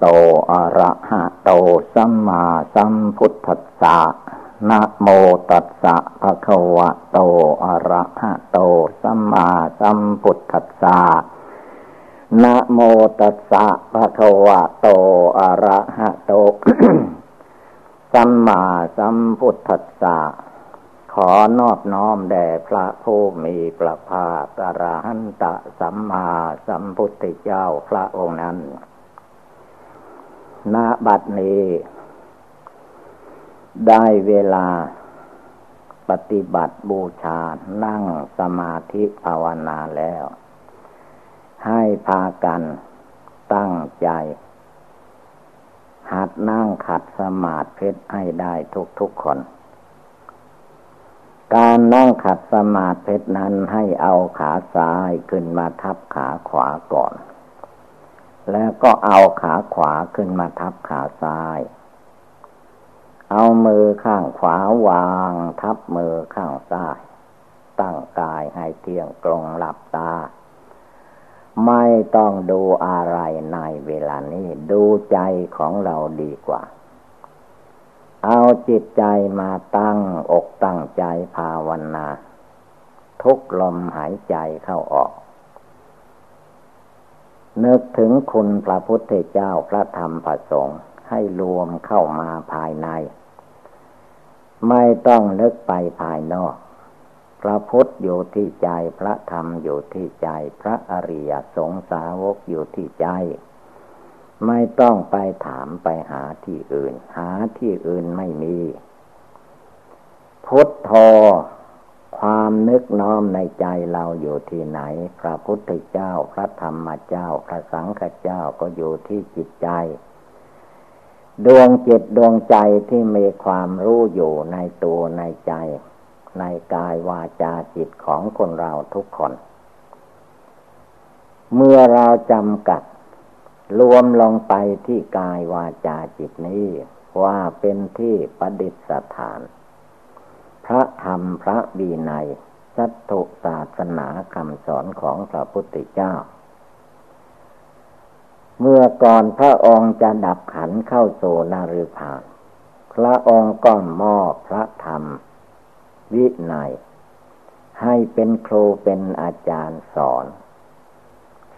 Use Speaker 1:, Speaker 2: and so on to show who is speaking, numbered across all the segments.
Speaker 1: โตอะระหะโตสัมมาสัมพุทธัสสะนะโมตัสสะภะคะวะโตอะระหะโตสัมมาสัมพุทธัสสะนะโมตัสสะภะคะวะโตอะระหะโตสัมมาสัมพุทธัสสะขอนอบน้อมแด่พระผู้มีพระภาคอรหันตสัมมาสัมพุทธเจ้าพระองค์นั้น ณบัดนี้ ได้เวลาปฏิบัติบูชา นั่งสมาธิภาวนาแล้ว ให้พากันตั้งใจ หัดนั่งขัดสมาธิให้ได้ทุกๆคน การนั่งขัดสมาธินั้นให้เอาขาซ้ายขึ้นมาทับขาขวาก่อน แล้วก็เอาขาขวาขึ้นมาทับขาซ้าย เอามือข้างขวาวาง ทับมือข้างซ้าย ตั้งกายให้เที่ยงตรงหลับตา ไม่ต้องดูอะไรในเวลานี้ ดูใจของเราดีกว่า เอาจิตใจมาตั้งอกตั้งใจภาวนา ทุกลมหายใจเข้าออก นึกถึงคุณพระพุทธเจ้าพระธรรมพระสงฆ์ให้รวมเข้ามาภายใน ไม่ต้องนึกไปภายนอก พระพุทธอยู่ที่ใจพระธรรมอยู่ที่ใจ พระอริยสงสาวกอยู่ที่ใจ ไม่ต้องไปถามไปหาที่อื่น หาที่อื่นไม่มี พุทโธ ความนึกน้อมในใจเราอยู่ที่ไหน พระพุทธเจ้า พระธรรมเจ้า พระสังฆเจ้าก็อยู่ที่จิตใจ ดวงจิตดวงใจที่มีความรู้อยู่ในตัวในใจ ในกายวาจาจิตของคนเราทุกคน เมื่อเราจำกัด รวมลงไปที่กายวาจาจิตนี้ ว่าเป็นที่ประดิษฐาน พระธรรมพระบีนัยสัตถุศาสนาคำสอนของพระพุทธเจ้า เมื่อก่อนพระองค์จะดับขันเข้าโซนาริพานพระองค์ก็มอบพระธรรม วินัย ให้เป็นครูเป็นอาจารย์สอน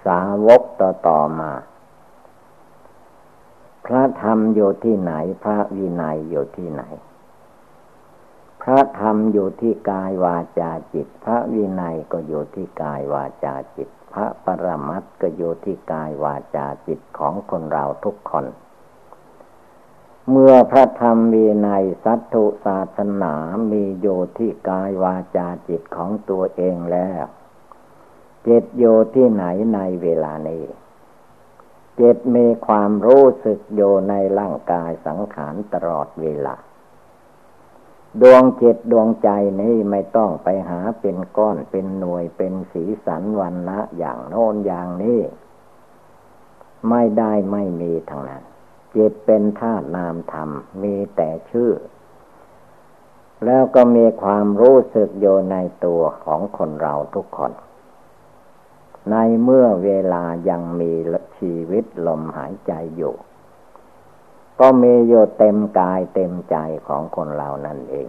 Speaker 1: สาวกต่อต่อมา พระธรรมอยู่ที่ไหน พระวินัยอยู่ที่ไหน พระธรรมอยู่ที่กายวาจาจิต พระวินัยก็อยู่ที่กายวาจาจิต พระปรมัตก็อยู่ที่กายวาจาจิตของคนเราทุกคน เมื่อพระธรรมวินัยสัตถุศาสนามีอยู่ที่กายวาจาจิตของตัวเองแล้วจิตอยู่ที่ไหนในเวลานี้จิตมีความรู้สึกอยู่ในร่างกายสังขารตลอดเวลา ดวงจิตดวงใจนี้ไม่ต้องไปหาเป็นก้อนเป็นหน่วยเป็นสีสันวันละอย่างโน้นอย่างนี้ ไม่ได้ไม่มีทางนั้นจิตเป็นธาตุนามธรรม มีแต่ชื่อ แล้วก็มีความรู้สึกโยในตัวของคนเราทุกคน ในเมื่อเวลายังมีชีวิตลมหายใจอยู่ ก็มีอยู่เต็มกายเต็มใจของคนเรานั่นเอง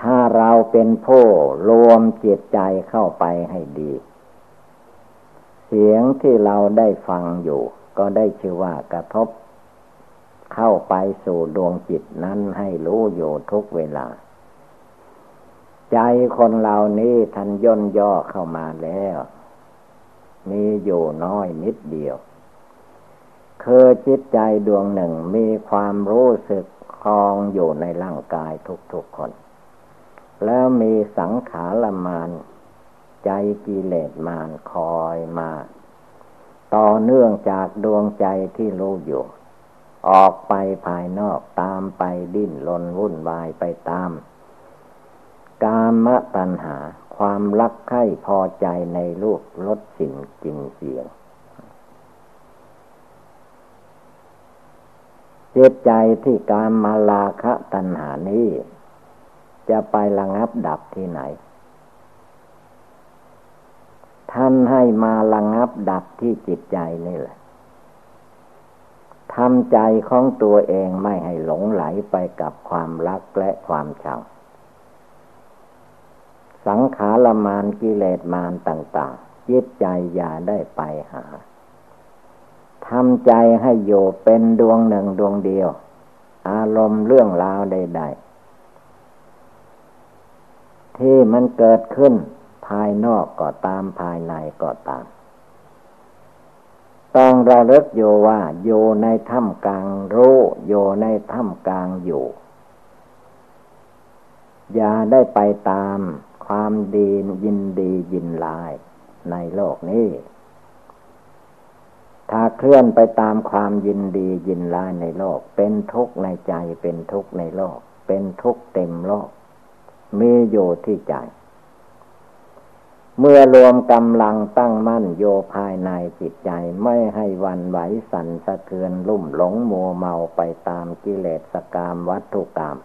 Speaker 1: ถ้าเราเป็นผู้รวมจิตใจเข้าไปให้ดี เสียงที่เราได้ฟังอยู่ ก็ได้ชื่อว่ากระทบ เข้าไปสู่ดวงจิตนั้นให้รู้อยู่ทุกเวลา ใจคนเหล่านี้ทันย่นย่อเข้ามาแล้ว มีอยู่น้อยนิดเดียว คือจิตใจดวงหนึ่งมีความรู้สึกคลองอยู่ในร่างกายทุกๆคน แล้วมีสังขารมานใจกิเลสมานคอยมา ต่อเนื่องจากดวงใจที่รู้อยู่ ออกไปภายนอกตามไปดิ้นรนวุ่นวายไปตาม กามตัณหาความรักใคร่พอใจในรูปรสสิ่งจริงเสียง จิตใจที่การมาลาคะตัณหานี้ จะไประงับดับที่ไหน ท่านให้มาระงับดับที่จิตใจนี่แหละทำใจของตัวเองไม่ให้หลงไหลไปกับความรักและความชัง สังขารมานกิเลสมานต่าง ๆ จิตใจอย่าได้ไปหา ทำใจให้โยเป็นดวงหนึ่งดวงเดียว อารมณ์เรื่องราวใด ๆ ที่มันเกิดขึ้นภายนอกก็ตามภายในก็ตาม ต้องระลึกอยู่ว่าอยู่ในถ้ำกลางรู้อยู่ในถ้ำกลางอยู่ อย่าได้ไปตามความดียินดียินลายในโลกนี้ ถ้าเคลื่อนไปตามความยินดียินลายในโลก เป็นทุกข์ในใจเป็นทุกข์ในโลก เป็นทุกข์เต็มโลก มีอยู่ที่ใจ เมื่อรวมกำลังตั้งมั่นโยภายในจิตใจไม่ให้วันไหวสั่นสะเทือนลุ่มหลงมัวเมาไปตามกิเลสกามวัตถุกรรม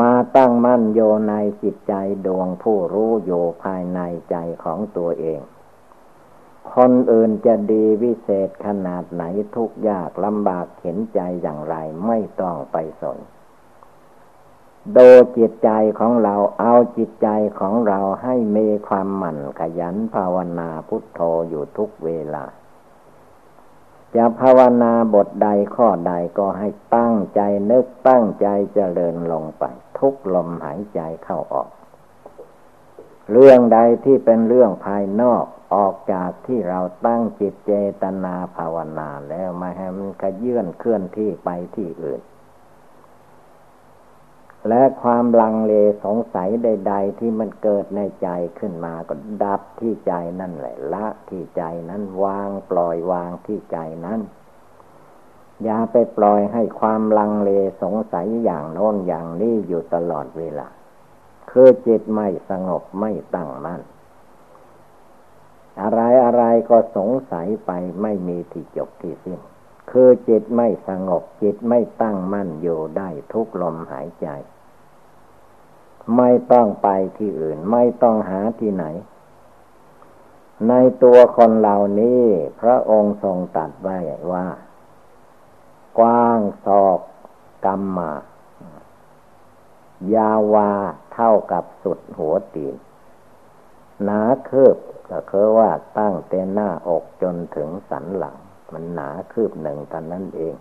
Speaker 1: มาตั้งมั่นโยในจิตใจดวงผู้รู้โยภายในใจของตัวเอง คนอื่นจะดีวิเศษขนาดไหนทุกยากลำบากเข็นใจอย่างไรไม่ต้องไปสน โดจิตใจของเราเอาจิตใจของเราให้มีความหมั่นขยันภาวนาพุทโธอยู่ทุกเวลา จะภาวนาบทใดข้อใดก็ให้ตั้งใจนึกตั้งใจเจริญลงไป ทุกลมหายใจเข้าออก เรื่องใดที่เป็นเรื่องภายนอกออกจากที่เราตั้งจิตเจตนาภาวนาแล้วม่ให้มันกระเยื่อนเคลื่อนที่ไปที่อื่น และความลังเลสงสัยใด ๆ ที่มันเกิดในใจขึ้นมาก็ดับที่ใจนั่นแหละละที่ใจนั้นวางปล่อยวางที่ใจนั้นอย่าไปปล่อยให้ความลังเลสงสัยอย่างโน้นอย่างนี้อยู่ตลอดเวลา คือจิตไม่สงบไม่ตั้งมั่น อะไรอะไรก็สงสัยไปไม่มีที่จบที่สิ้น คือจิตไม่สงบจิตไม่ตั้งมั่นอยู่ได้ทุกลมหายใจ ไม่ต้องไปที่อื่นไม่ต้องหาที่ไหน ในตัวคนเหล่านี้ พระองค์ทรงตัดไว้ว่า กว้างศอกกรรมมายาวา เท่ากับสุดหัวตีนหนาคืบก็คือว่าตั้งแต่หน้าอกจนถึงสันหลัง มันหนาคืบหนึ่งตอนนั้นเอง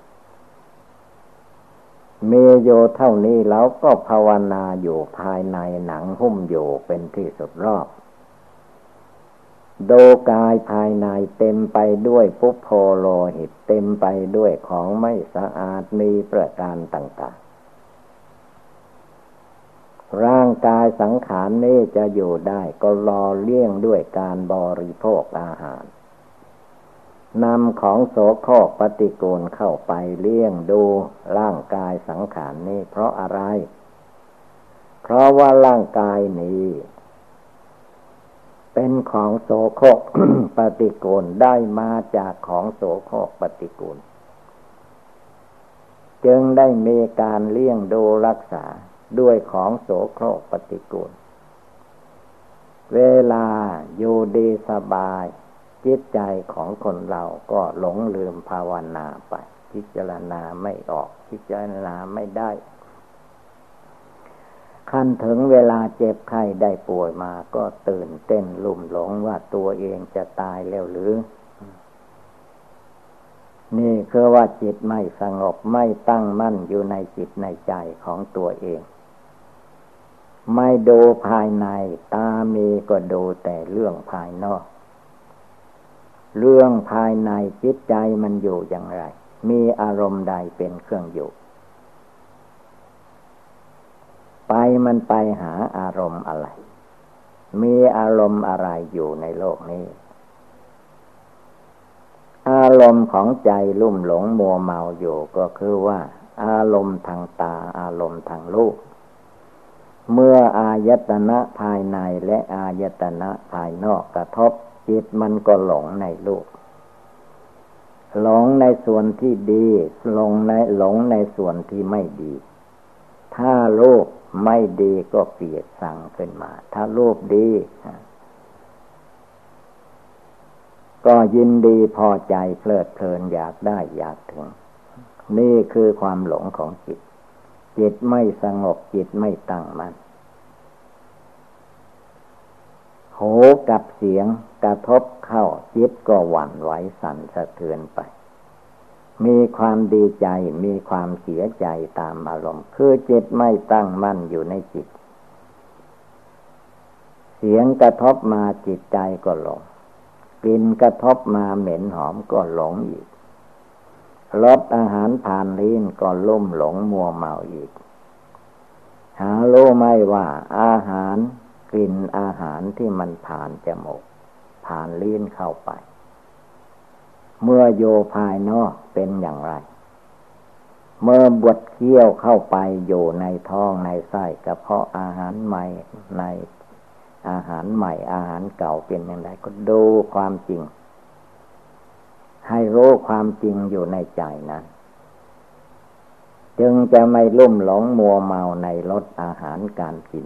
Speaker 1: เมโยเท่านี้แล้วก็ภาวนาอยู่ภายในหนังหุ้มอยู่เป็นที่สุดรอบ โดกายภายในเต็มไปด้วยปุพโพโลหิตเต็มไปด้วยของไม่สะอาดมีประการต่างๆ ร่าง กายสังขารนี้จะอยู่ได้ก็รอเลี้ยงด้วยการบริโภคอาหารนำของโสโครกปฏิกูลเข้าไปเลี้ยงดูร่างกายสังขารนี้เพราะอะไร เพราะว่าร่างกายนี้ เป็นของโสโครกปฏิกูลได้มาจากของโสโครกปฏิกูล จึงได้มีการเลี้ยงดูรักษา ด้วยของโสโครกปฏิกูล เวลาอยู่ดีสบาย จิตใจของคนเราก็หลงลืมภาวนาไป พิจารณาไม่ออก พิจารณาไม่ได้ขั้นถึงเวลาเจ็บไข้ได้ป่วยมาก็ตื่นเต้นลุ่มหลงว่าตัวเองจะตายแล้วหรือนี่คือว่าจิตไม่สงบไม่ตั้งมั่นอยู่ในจิตในใจของตัวเอง ไม่ดูภายใน ตามีก็ดูแต่เรื่องภายนอก เรื่องภายในจิตใจมันอยู่อย่างไร มีอารมณ์ใดเป็นเครื่องอยู่ ไปมันไปหาอารมณ์อะไร มีอารมณ์อะไรอยู่ในโลกนี้ อารมณ์ของใจลุ่มหลงมัวเมาอยู่ก็คือว่า อารมณ์ทางตาอารมณ์ทางรูป เมื่ออายตนะภายในและอายตนะภายนอกกระทบจิตมันก็หลงในโลกหลงในส่วนที่ดีหลงในหลงในส่วนที่ไม่ดี ถ้าโลกไม่ดีก็เปลียดสั่งขึ้นมา ถ้าโลกดี ก็ยินดีพอใจเพลิดเพลินอยากได้อยากถึง นี่คือความหลงของจิต จิตไม่สงบจิตไม่ตั้งมัน่น หูกับเสียงกระทบเข้าจิตก็หวั่นไหวสั่นสะเทือนไป มีความดีใจมีความเสียใจตามอารมณ์ คือจิตไม่ตั้งมั่นอยู่ในจิต เสียงกระทบมาจิตใจก็หลงกลิ่นกระทบมาเหม็นหอมก็หลงอีกรสอาหารผ่านลิ้นก็ลุ่มหลงมัวเมาอีก หารู้ไม่ว่าอาหาร กลิ่นอาหารที่มันผ่านจมูกผ่านลิ้นเข้าไป เมื่อโยภายนอกเป็นอย่างไร เมื่อบวดเคี้ยวเข้าไปอยู่ในท้องในไส้กระเพาะอาหารใหม่ในอาหารใหม่อาหารเก่าเป็นอย่างไรก็ดูความจริง ให้รู้ความจริงอยู่ในใจนั้นจึงจะไม่ลุ่มหลงมัวเมาในรสอาหารการกิน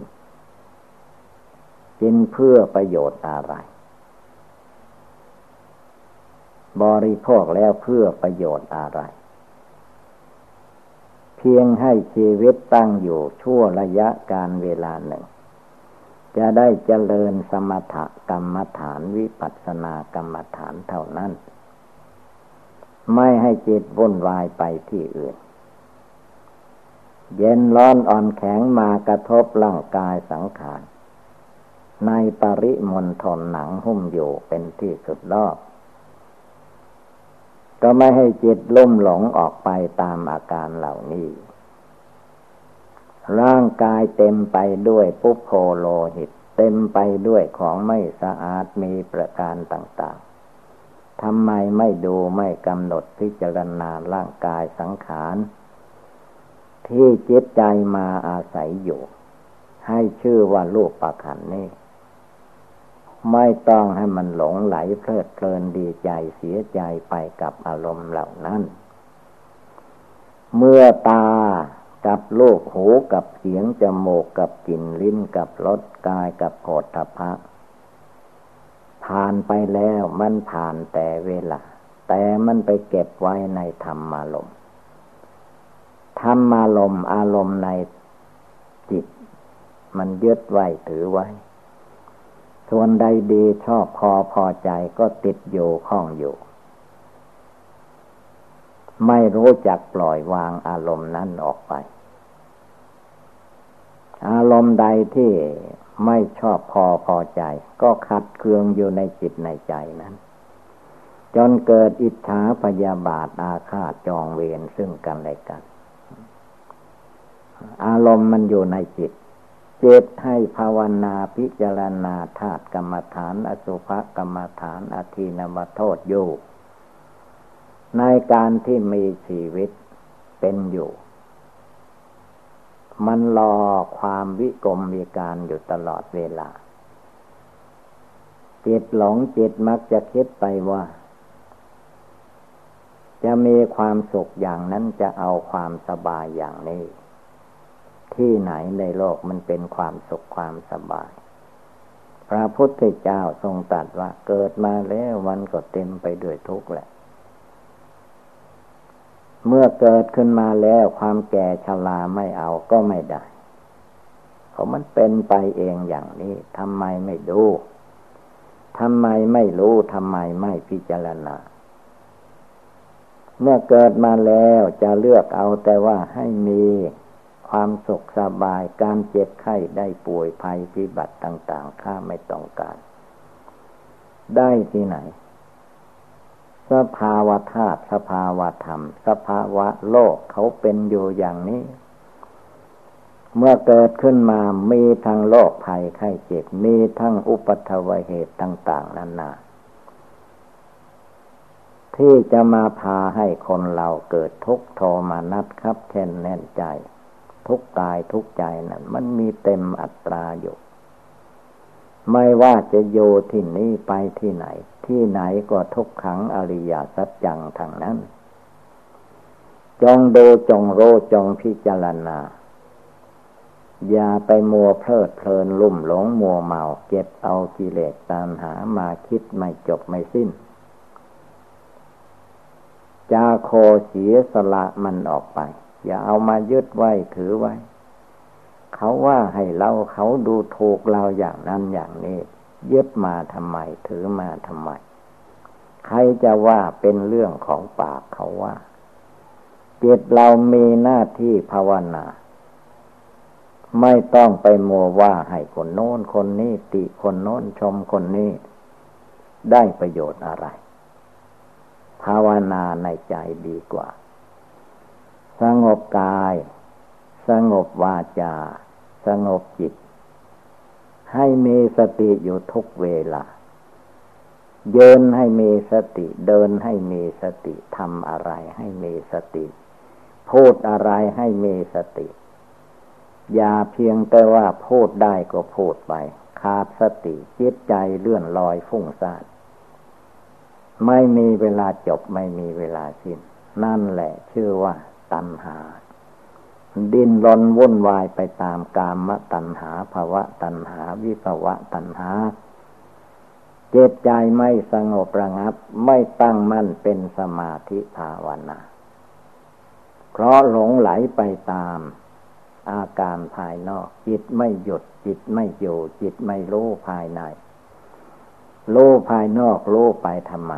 Speaker 1: กินเพื่อประโยชน์อะไร บริโภคแล้วเพื่อประโยชน์อะไร เพียงให้ชีวิตตั้งอยู่ชั่วระยะการเวลาหนึ่ง จะได้เจริญสมถกรรมฐานวิปัสสนากรรมฐานเท่านั้น ไม่ให้จิตวุ่นวายไปที่อื่นเย็นร้อนอ่อนแข็งมากระทบร่างกายสังขาร ในปริมณฑลหนังหุ้มอยู่เป็นที่สุดรอบก็ไม่ให้จิตลุ่มหลงออกไปตามอาการเหล่านี้ ร่างกายเต็มไปด้วยปุพโพโลหิต เต็มไปด้วยของไม่สะอาดมีประการต่างๆทำไมไม่ดูไม่กำหนดพิจารณาร่างกายสังขารที่จิตใจมาอาศัยอยู่ ให้ชื่อว่าลูกประคันนี้ ไม่ต้องให้มันหลงไหลเพลิดเพลินดีใจเสียใจไปกับอารมณ์เหล่านั้น เมื่อตากับโลกหูกับเสียงจมูกกับกลิ่นลิ้นกับรสกายกับโผฏฐพะผ่านไปแล้วมันผ่านแต่เวลา แต่มันไปเก็บไว้ในธรรมารมธรรมารมอารมณ์ในจิต มันยึดไว้ถือไว้ ส่วนใดดีชอบพอพอใจก็ติดอยู่ข้องอยู่ ไม่รู้จักปล่อยวางอารมณ์นั้นออกไป อารมณ์ใดที่ไม่ชอบพอพอใจ ก็ขัดเคืองอยู่ในจิตในใจนั้น จนเกิดอิจฉาพยาบาทอาฆาตจองเวรซึ่งกันและกัน อารมณ์มันอยู่ในจิต เจตให้ภาวนาพิจารณาธาตุกรรมฐาน อสุภกรรมฐานอธินวโทษอยู่ ในการที่มีชีวิตเป็นอยู่ มันรอความวิกรมมีการอยู่ตลอดเวลา จิตหลงจิตมักจะคิดไปว่า จะมีความสุขอย่างนั้นจะเอาความสบายอย่างนี้ ที่ไหนในโลกมันเป็นความสุขความสบาย พระพุทธเจ้าทรงตรัสว่าเกิดมาแล้วมันก็เต็มไปด้วยทุกข์แหละ เมื่อเกิดขึ้นมาแล้วความแก่ชราไม่เอาก็ไม่ได้เพราะมันเป็นไปเองอย่างนี้ทำไมไม่ดูทำไมไม่รู้ทำไมไม่พิจารณา เมื่อเกิดมาแล้วจะเลือกเอาแต่ว่าให้มี ความสุขสบาย การเจ็บไข้ได้ป่วยภัยพิบัติต่าง ๆ ข้าไม่ต้องการ ได้ที่ไหน สภาวะธาตุสภาวะธรรม สภาวะโลกเขาเป็นอยู่อย่างนี้ เมื่อเกิดขึ้นมามีทั้งโรคภัยไข้เจ็บ มีทั้งอุปัตวเหตุต่าง ๆนานาที่จะมาพาให้คนเราเกิดทุกข์โทมานัดครับแค่นแน่นใจ ทุกกายทุกใจนั้นมันมีเต็มอัตราอยู่ ไม่ว่าจะโยที่นี้ไปที่ไหน ที่ไหนก็ทุกขังอริยสัจจังทางนั้น จงดูจงโรจงพิจารณา อย่าไปมัวเพลิดเพลินลุ่มหลงมัวเมาเก็บเอากิเลสตามหามาคิดไม่จบไม่สิ้นจาโคเสียสละมันออกไป อย่าเอามายึดไว้ถือไว้ เขาว่าให้เราเขาดูถูกเราอย่างนั้นอย่างนี้ยึดมาทำไม ถือมาทำไม ใครจะว่าเป็นเรื่องของปากเขาว่าจิตเรามีหน้าที่ภาวนา ไม่ต้องไปมัวว่าให้คนโน้นคนนี้ ติคนโน้นชมคนนี้ ได้ประโยชน์อะไร ภาวนาในใจดีกว่า สงบกาย สงบวาจา สงบจิต ให้มีสติอยู่ทุกเวลา เยินให้มีสติ เดินให้มีสติทำอะไรให้มีสติ พูดอะไรให้มีสติ อย่าเพียงแต่ว่าพูดได้ก็พูดไป ขาดสติจิตใจเลื่อนลอยฟุ้งซ่านไม่มีเวลาจบไม่มีเวลาสิ้น นั่นแหละชื่อว่า ตัณหา ดินรนวุ่นวายไปตามกามตัณหาภาวะตัณหา วิภาวะตัณหา เจตใจไม่สงบระงับ ไม่ตั้งมั่นเป็นสมาธิภาวนาเพราะหลงไหลไปตามอาการภายนอก จิตไม่หยุด จิตไม่อยู่จิตไม่รู้ภายในรู้ภายนอกรู้ไปทำไม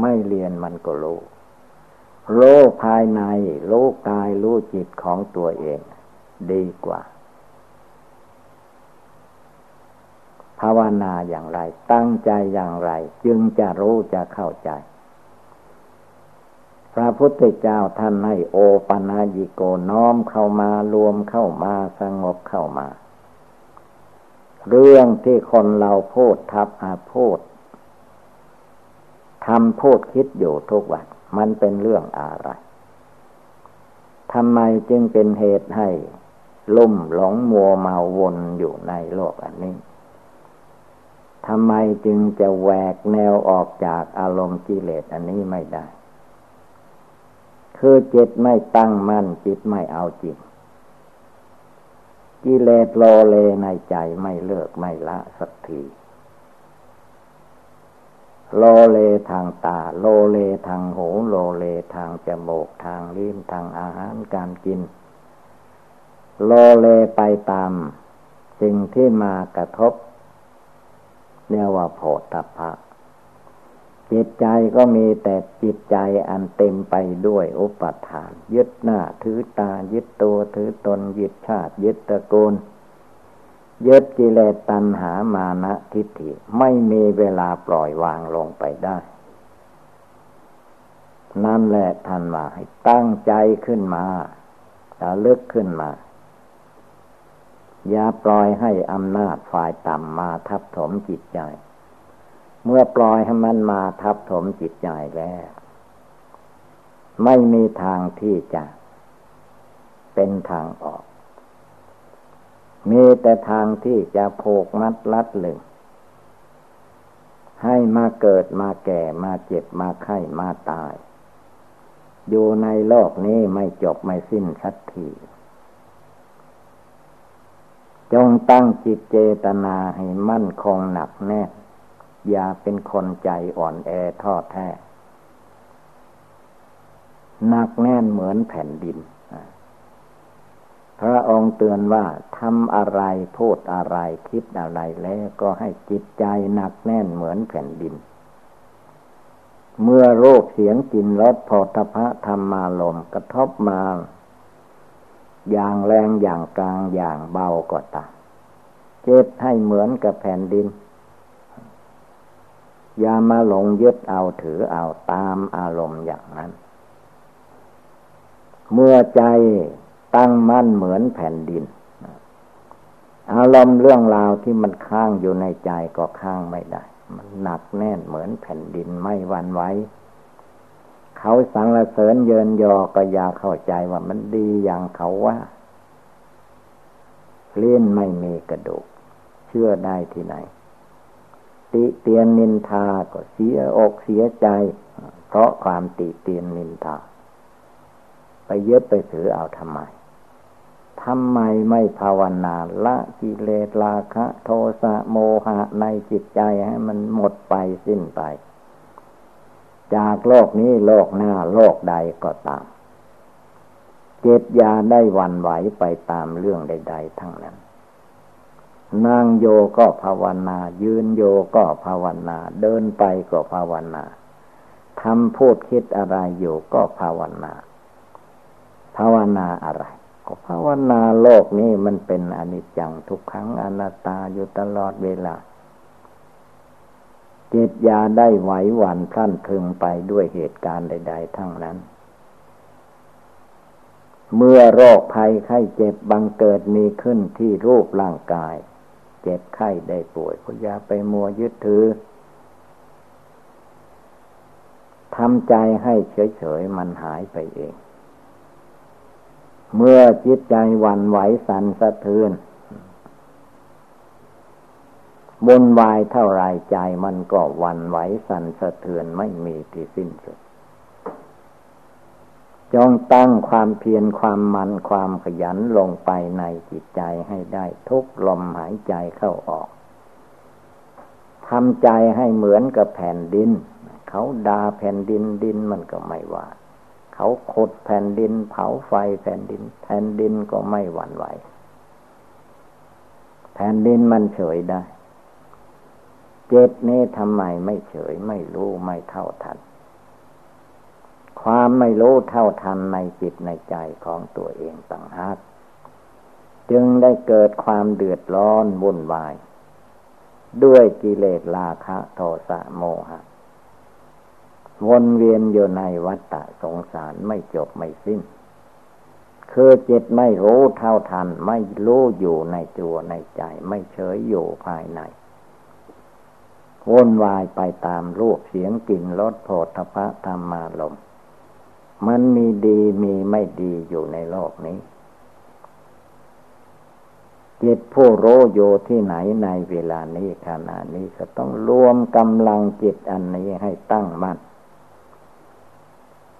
Speaker 1: ไม่เรียนมันก็รู้ รู้ภายใน รู้กาย รู้จิตของตัวเอง ดีกว่า ภาวนาอย่างไร ตั้งใจอย่างไร จึงจะรู้จะเข้าใจ พระพุทธเจ้าท่านให้โอปัญญิโกน้อมเข้ามารวมเข้ามาสงบเข้ามา เรื่องที่คนเราพูดทับอาพูดทำพูดคิดอยู่ทุกวัน มันเป็นเรื่องอะไรทำไมจึงเป็นเหตุให้ลุ่มหลงมัวเมาวนอยู่ในโลกอันนี้ทำไมจึงจะแหวกแนวออกจากอารมณ์กิเลสอันนี้ไม่ได้ คือจิตไม่ตั้งมั่นจิตไม่เอาจริงกิเลสโลเลในใจไม่เลิกไม่ละสักที โลเลทางตา โลเลทางหู โลเลทางจมูกทางลิ้นทางอาหารการกิน โลเลไปตาม สิ่งที่มากระทบเรียกว่าโผฏฐัพพะจิตใจก็มีแต่จิตใจอันเต็มไปด้วยอุปทาน ยึดหน้าถือตายึดตัวถือตนยึดชาติ ยึดตระกูล ยึดกิเลสตัณหามานะทิฏฐิไม่มีเวลาปล่อยวางลงไปได้ นั่นแหละท่านมาให้ตั้งใจขึ้นมาจะลึกขึ้นมา อย่าปล่อยให้อำนาจฝ่ายต่ำมาทับถมจิตใจ เมื่อปล่อยให้มันมาทับถมจิตใจแล้ว ไม่มีทางที่จะเป็นทางออก มีแต่ทางที่จะโผกมัดลัดหลึงให้มาเกิดมาแก่มาเจ็บมาไข้มาตาย อยู่ในโลกนี้ไม่จบไม่สิ้นสักทีจงตั้งจิตเจตนาให้มั่นคงหนักแน่นอย่าเป็นคนใจอ่อนแอท้อแท้หนักแน่นเหมือนแผ่นดิน พระองค์เตือนว่าทำอะไรพูดอะไรคิดอะไรแล้วก็ให้จิตใจหนักแน่นเหมือนแผ่นดิน เมื่อโรคเสียงกินรสพธพะธรรมาลมกระทบมา อย่างแรงอย่างกลางอย่างเบาก็ตามเจ็บให้เหมือนกับแผ่นดิน อย่ามาหลงยึดเอาถือเอาตามอารมณ์อย่างนั้น เมื่อใจ ตั้งมั่นเหมือนแผ่นดิน อารมณ์เรื่องราวที่มันค้างอยู่ในใจก็ค้างไม่ได้ มันหนักแน่นเหมือนแผ่นดินไม่หวั่นไหวเขาสังเสริญเยินยอก็อย่าเข้าใจว่ามันดีอย่างเขาว่าเลี้ยนไม่มีกระดูก เชื่อได้ที่ไหน ติเตียนนินทาก็เสียอกเสียใจ เพราะความติเตียนนินทา ไปยึดไปถือเอาทำไม ทำไมไม่ภาวนาละกิเลสราคะ โทสะโมหะในจิตใจให้มันหมดไปสิ้นไป จากโลกนี้โลกหน้าโลกใดก็ตาม เจ็บยาได้วันไหวไปตามเรื่องใด ๆ ทั้งนั้นนั่งโยก็ภาวนา ยืนโยก็ภาวนา เดินไปก็ภาวนาทำพูดคิดอะไรอยู่ก็ภาวนา ภาวนาอะไร ก็ภาวนาโลกนี้มันเป็นอนิจจังทุกครั้งอนัตตาอยู่ตลอดเวลา จิตยาได้ไหวหวันพลั่นพึงไปด้วยเหตุการณ์ใด ๆ ทั้งนั้น เมื่อโรคภัยไข้เจ็บบังเกิดมีขึ้นที่รูปร่างกาย เจ็บไข้ได้ป่วยก็อย่าไปมัวยึดถือทำใจให้เฉย ๆ มันหายไปเอง เมื่อจิตใจวันไหวสั่นสะเทือนบนวายเท่าไรใจมันก็วันไหวสั่นสะเทือนไม่มีที่สิ้นสุด จงตั้งความเพียรความมันความขยันลงไปในจิตใจให้ได้ทุกลมหายใจเข้าออกทำใจให้เหมือนกับแผ่นดิน เขาดาแผ่นดินดินมันก็ไม่ว่า เขาขดแผ่นดิน เผาไฟแผ่นดิน แผ่นดินก็ไม่หวั่นไหว แผ่นดินมันเฉยได้เจ็บนี้ทำไมไม่เฉยไม่รู้ไม่เท่าทัน ความไม่รู้เท่าทันในจิตในใจของตัวเองต่างหากจึงได้เกิดความเดือดร้อนวุ่นวาย ด้วยกิเลสราคะโทสะโมหะ วนเวียนอยู่ในวัฏฏะสงสารไม่จบไม่สิ้น คือจิตไม่รู้เท่าทัน ไม่รู้อยู่ในตัวในใจ ไม่เฉยอยู่ภายในวนวายไปตามรูปเสียงกลิ่นรสโผฏฐะธรรมาลม มันมีดีมีไม่ดีอยู่ในโลกนี้ จิตผู้รู้อยู่ที่ไหนในเวลานี้ขณะนี้ก็ต้องรวมกำลังจิตอันนี้ให้ตั้งมั่น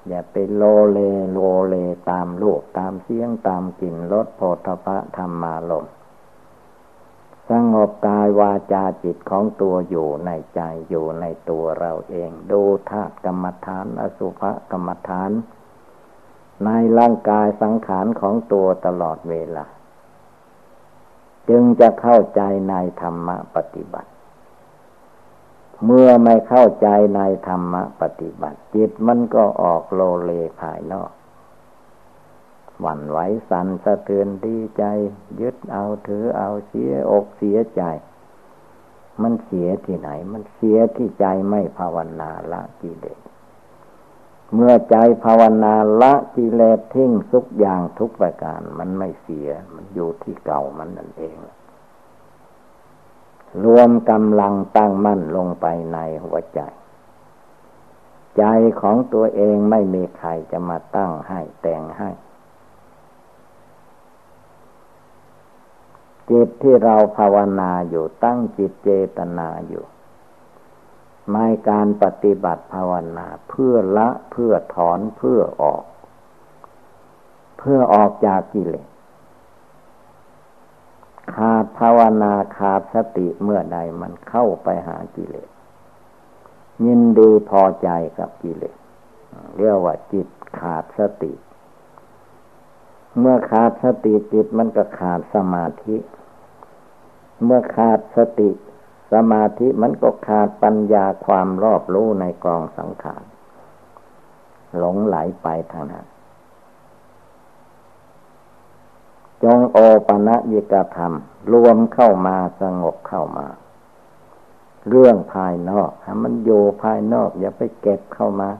Speaker 1: อย่าไปโลเลโลเลตามรูปตามเสียงตามกลิ่นรสโผฏฐะธรรมาลมสงบกายวาจาจิตของตัวอยู่ในใจอยู่ในตัวเราเอง ดูธาตุกรรมฐาน อสุภกรรมฐาน ในร่างกายสังขารของตัวตลอดเวลา จึงจะเข้าใจในธรรมปฏิบัติ เมื่อไม่เข้าใจในธรรมปฏิบัติ จิตมันก็ออกโลเลภายนอกหวั่นไหวสั่นสะเทือนดีใจ ยึดเอาถือเอาเสียอกเสียใจ มันเสียที่ไหน มันเสียที่ใจไม่ภาวนาละกิเลสเมื่อใจภาวนาละกิเลสทิ้งทุกอย่างทุกประการ มันไม่เสีย มันอยู่ที่เก่ามันนั่นเอง รวมกำลังตั้งมั่นลงไปในหัวใจ ใจของตัวเองไม่มีใครจะมาตั้งให้แต่งให้ จิตที่เราภาวนาอยู่ตั้งจิตเจตนาอยู่ไม่การปฏิบัติภาวนาเพื่อละเพื่อถอนเพื่อออก เพื่อออกจากกิเลส ขาดภาวนาขาดสติเมื่อใดมันเข้าไปหากิเลส ยินดีพอใจกับกิเลสเรียกว่าจิตขาดสติ เมื่อขาดสติจิตมันก็ขาดสมาธิ เมื่อขาดสติ สมาธิมันก็ขาดปัญญาความรอบรู้ในกองสังขารหลงไหลไปทางนั้น จงโอปะนะยิกธรรม รวมเข้ามาสงบเข้ามา เรื่องภายนอกให้มันโยภายนอก อย่าไปเก็บเข้ามา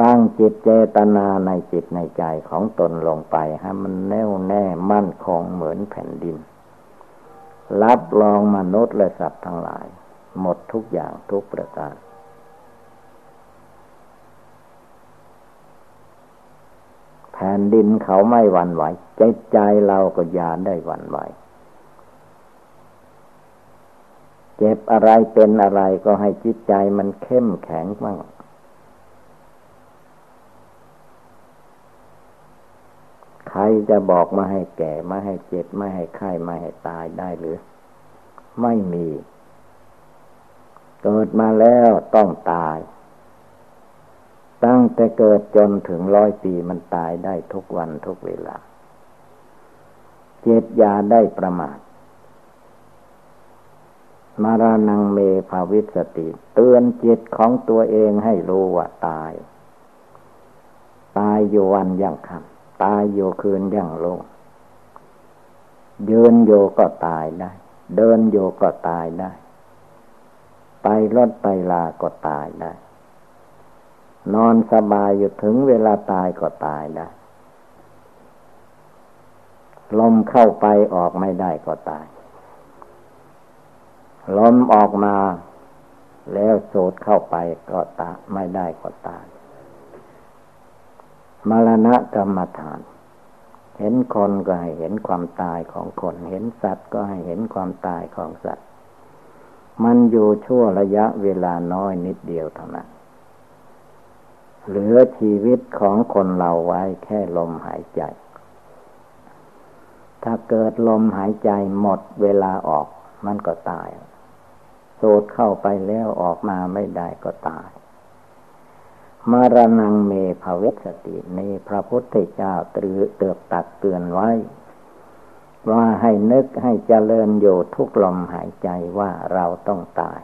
Speaker 1: ตั้งจิตเจตนาในจิตในใจของตนลงไปให้มันแน่วแน่มั่นคงเหมือนแผ่นดิน รับรองมนุษย์และสัตว์ทั้งหลาย หมดทุกอย่างทุกประการ ผ่นดินเขาไม่หวั่นไหวใจใจเราก็ยาได้หวั่นไหวเจ็บอะไรเป็นอะไรก็ให้จิตใจมันเข้มแข็งมั่งใครจะบอกมาให้แก่มาให้เจ็บม่ให้ไข้ม่ให้ตายได้หรือ ไม่มี เกิดมาแล้วต้องตาย ตั้งแต่เกิดจนถึงร้อยปีมันตายได้ทุกวันทุกเวลา เจตยาได้ประมาท มารานังเมภาวิสติ เตือนจิตของตัวเองให้รู้ว่าตาย ตายอยู่วันยังคำตายอยู่คืนยังลงยืนโยก็ตายได้ เดินโยก็ตายได้ ไปรถไปลาก็ตายได้ นอนสบายอยู่ถึงเวลาตายก็ตายได้ลมเข้าไปออกไม่ได้ก็ตาย ลมออกมา แล้วสูดเข้าไปก็ตาไม่ได้ก็ตายมรณะกรรมฐาน เห็นคนก็ให้เห็นความตายของคน เห็นสัตว์ก็ให้เห็นความตายของสัตว์ มันอยู่ชั่วระยะเวลาน้อยนิดเดียวเท่านั้น เหลือชีวิตของคนเราไว้แค่ลมหายใจ ถ้าเกิดลมหายใจหมดเวลาออกมันก็ตาย สูดเข้าไปแล้วออกมาไม่ได้ก็ตาย มารนังเมภเวสติในพระพุทธเจ้าตรือเตือกตักเตือนไว้ ว่าให้นึกให้เจริญอยู่ทุกลมหายใจว่าเราต้องตาย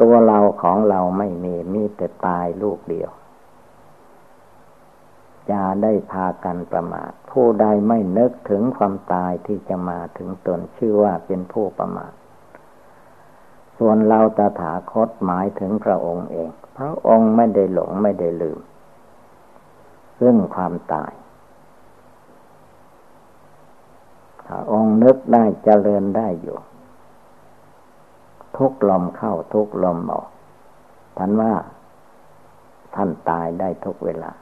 Speaker 1: ตัวเราของเราไม่มีมีแต่ตายลูกเดียวจะได้พากันประมาทผู้ใดไม่นึกถึงความตายที่จะมาถึงตนชื่อว่าเป็นผู้ประมาทส่วนเราตถาคตหมายถึงพระองค์เอง พระองค์ไม่ได้หลงไม่ได้ลืมซึ่งความตายพระองค์นึกได้เจริญได้อยู่ ทุกลมเข้าทุกลมออกท่านว่า ท่านตายได้ทุกเวลา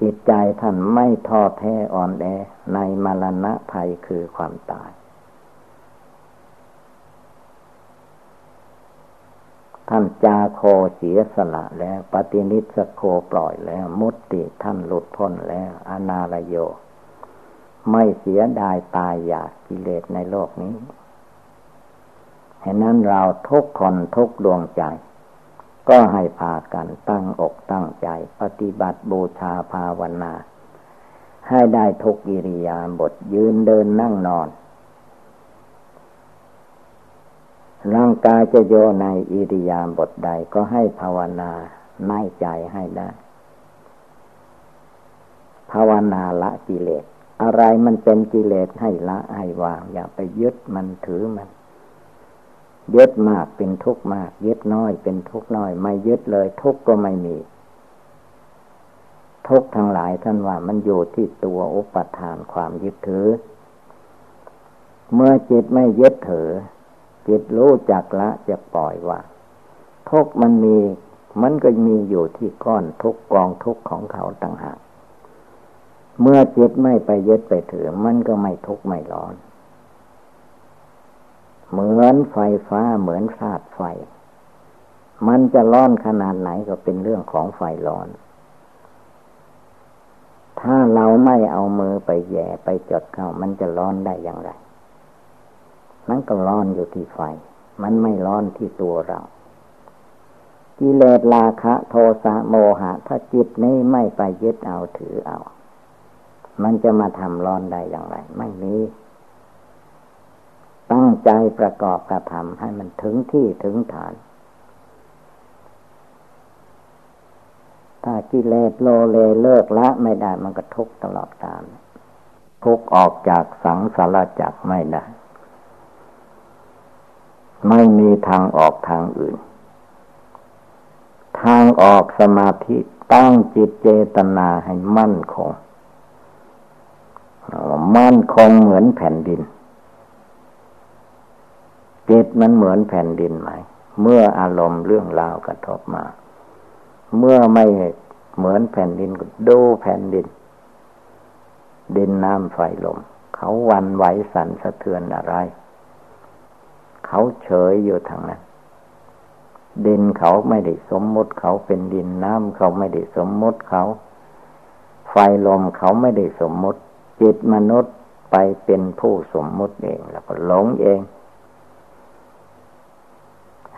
Speaker 1: จิตใจท่านไม่ท้อแท้อ่อนแอในมรณะภัยคือความตาย ท่านจาโคเสียสละแล้วปฏินิสโคปล่อยแล้ว มุตติท่านหลุดพ้นแล้ว อนาลโย ไม่เสียดายตายอยากกิเลสในโลกนี้ เห็นนั้นเราทุกคนทุกดวงใจ ก็ให้พากันตั้งอกตั้งใจ ปฏิบัติบูชาภาวนา ให้ได้ทุกอิริยาบถยืนเดินนั่งนอน ร่างกายจะโยในอิริยาบถใดก็ให้ภาวนาในใจให้ได้ภาวนาละกิเลส อะไรมันเป็นกิเลสให้ละให้วาง อย่าไปยึดมันถือมัน ยึดมากเป็นทุกข์มาก ยึดน้อยเป็นทุกข์น้อย ไม่ยึดเลยทุกข์ก็ไม่มี ทุกข์ทั้งหลายท่านว่ามันอยู่ที่ตัวอุปทานความยึดถือ เมื่อจิตไม่ยึดถือ จิตรู้จักละจะปล่อยว่าทุกมันมี มันก็มีอยู่ที่ก้อนทุกกองทุกของเขาต่างหากเมื่อจิตไม่ไปยึดไปถือ มันก็ไม่ทุกข์ไม่ร้อน อนไฟฟ้าเหมือนธาตุไฟ มันจะร้อนขนาดไหนก็เป็นเรื่องของไฟร้อน ถ้าเราไม่เอามือไปแย่ไปจดเข้า มันจะร้อนได้อย่างไรมันก็ร้อนอยู่ที่ไฟ มันไม่ร้อนที่ตัวเรา กิเลสราคะ โทสะโมหะ ถ้าจิตนี้ไม่ไปยึดเอาถือเอา มันจะมาทำร้อนได้อย่างไร ไม่มี ตั้งใจประกอบกระทำให้มันถึงที่ถึงฐาน ถ้ากิเลสโลเลเลิกละไม่ได้มันก็ทุกตลอดกาลทุกออกจากสังสารจักไม่ได้ ไม่มีทางออกทางอื่น ทางออกสมาธิตั้งจิตเจตนาให้มั่นคงมั่นคงเหมือนแผ่นดิน จิตมันเหมือนแผ่นดินไหม เมื่ออารมณ์เรื่องราวกระทบมา เมื่อไม่เหมือนแผ่นดินก็ดูแผ่นดิน ดินน้ำไฟลม เขาวันไหวสั่นสะเทือนอะไร เขาเฉยอยู่ทางนั้น ดินเขาไม่ได้สมมติเขาเป็นดินน้ำเขาไม่ได้สมมติเขา ไฟลมเขาไม่ได้สมมติ จิตมนุษย์ไปเป็นผู้สมมติเองแล้วก็หลงเอง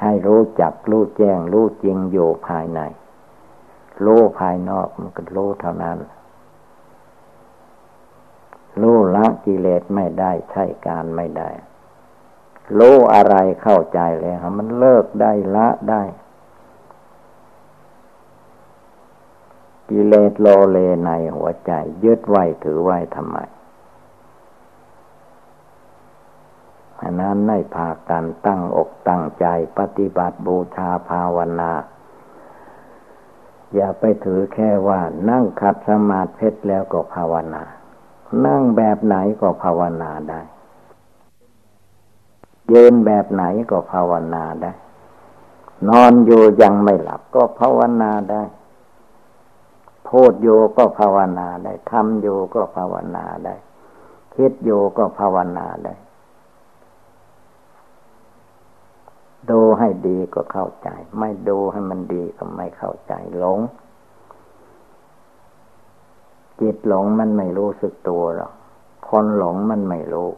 Speaker 1: ให้รู้จักรู้แจ้งรู้จริงอยู่ภายใน รู้ภายนอกมันก็รู้เท่านั้น รู้ละกิเลสไม่ได้ใช่การไม่ได้ รู้อะไรเข้าใจแล้วมันเลิกได้ละได้ กิเลสโลเลในหัวใจ ยึดไว้ถือไว้ทำไมอันนั้นให้พากันตั้งอกตั้ง ปฏิบัติบูชาภาวนา อย่าไปถือแค่ว่า นั่งขัดสมาธิแล้วก็ภาวนา นั่งแบบไหนก็ภาวนาได้ยืนแบบไหนก็ภาวนาได้ นอนอยู่ยังไม่หลับก็ภาวนาได้พูดอยู่ก็ภาวนาได้ทำอยู่ก็ภาวนาได้ คิดอยู่ก็ภาวนาได้ ดูให้ดีก็เข้าใจ ไม่ดูให้มันดีก็ไม่เข้าใจหลง จิตหลงมันไม่รู้สึกตัวหรอกคนหลงมันไม่รู้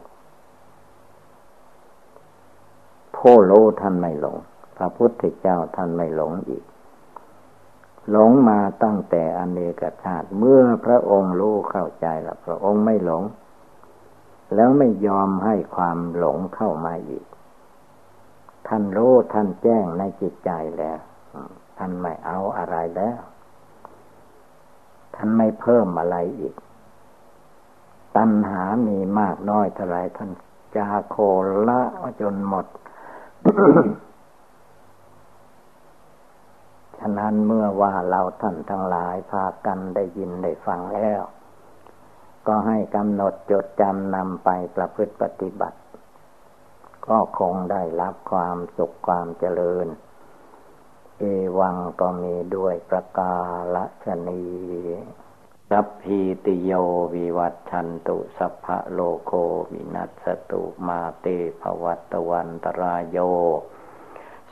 Speaker 1: ผู้รู้ท่านไม่หลง พระพุทธเจ้าท่านไม่หลงอีก หลงมาตั้งแต่อเนกชาติ เมื่อพระองค์รู้เข้าใจแล้วพระองค์ไม่หลง แล้วไม่ยอมให้ความหลงเข้ามาอีก ท่านรู้ท่านแจ้งในจิตใจแล้ว ท่านไม่เอาอะไรแล้ว ท่านไม่เพิ่มอะไรอีก ตัณหามีมากน้อยเท่าไรท่านจาโคละจนหมด ฉะนั้นเมื่อว่าเราท่านทั้งหลายพากันได้ยินได้ฟังแล้ว ก็ให้กำหนดจดจำนำไปประพฤติปฏิบัติ ก็คงได้รับความสุขความเจริญ เอวังก็มีด้วยประกาศนีสัพพีติโยวิวัตชันตุสัพพะโลโควินัสตุมาเตภวัตวันตรายโย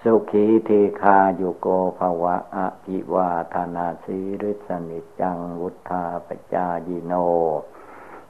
Speaker 1: สุขีเทคาโยโกภวะอภิวาธนาสีริสนิจังวุธาปจายิโน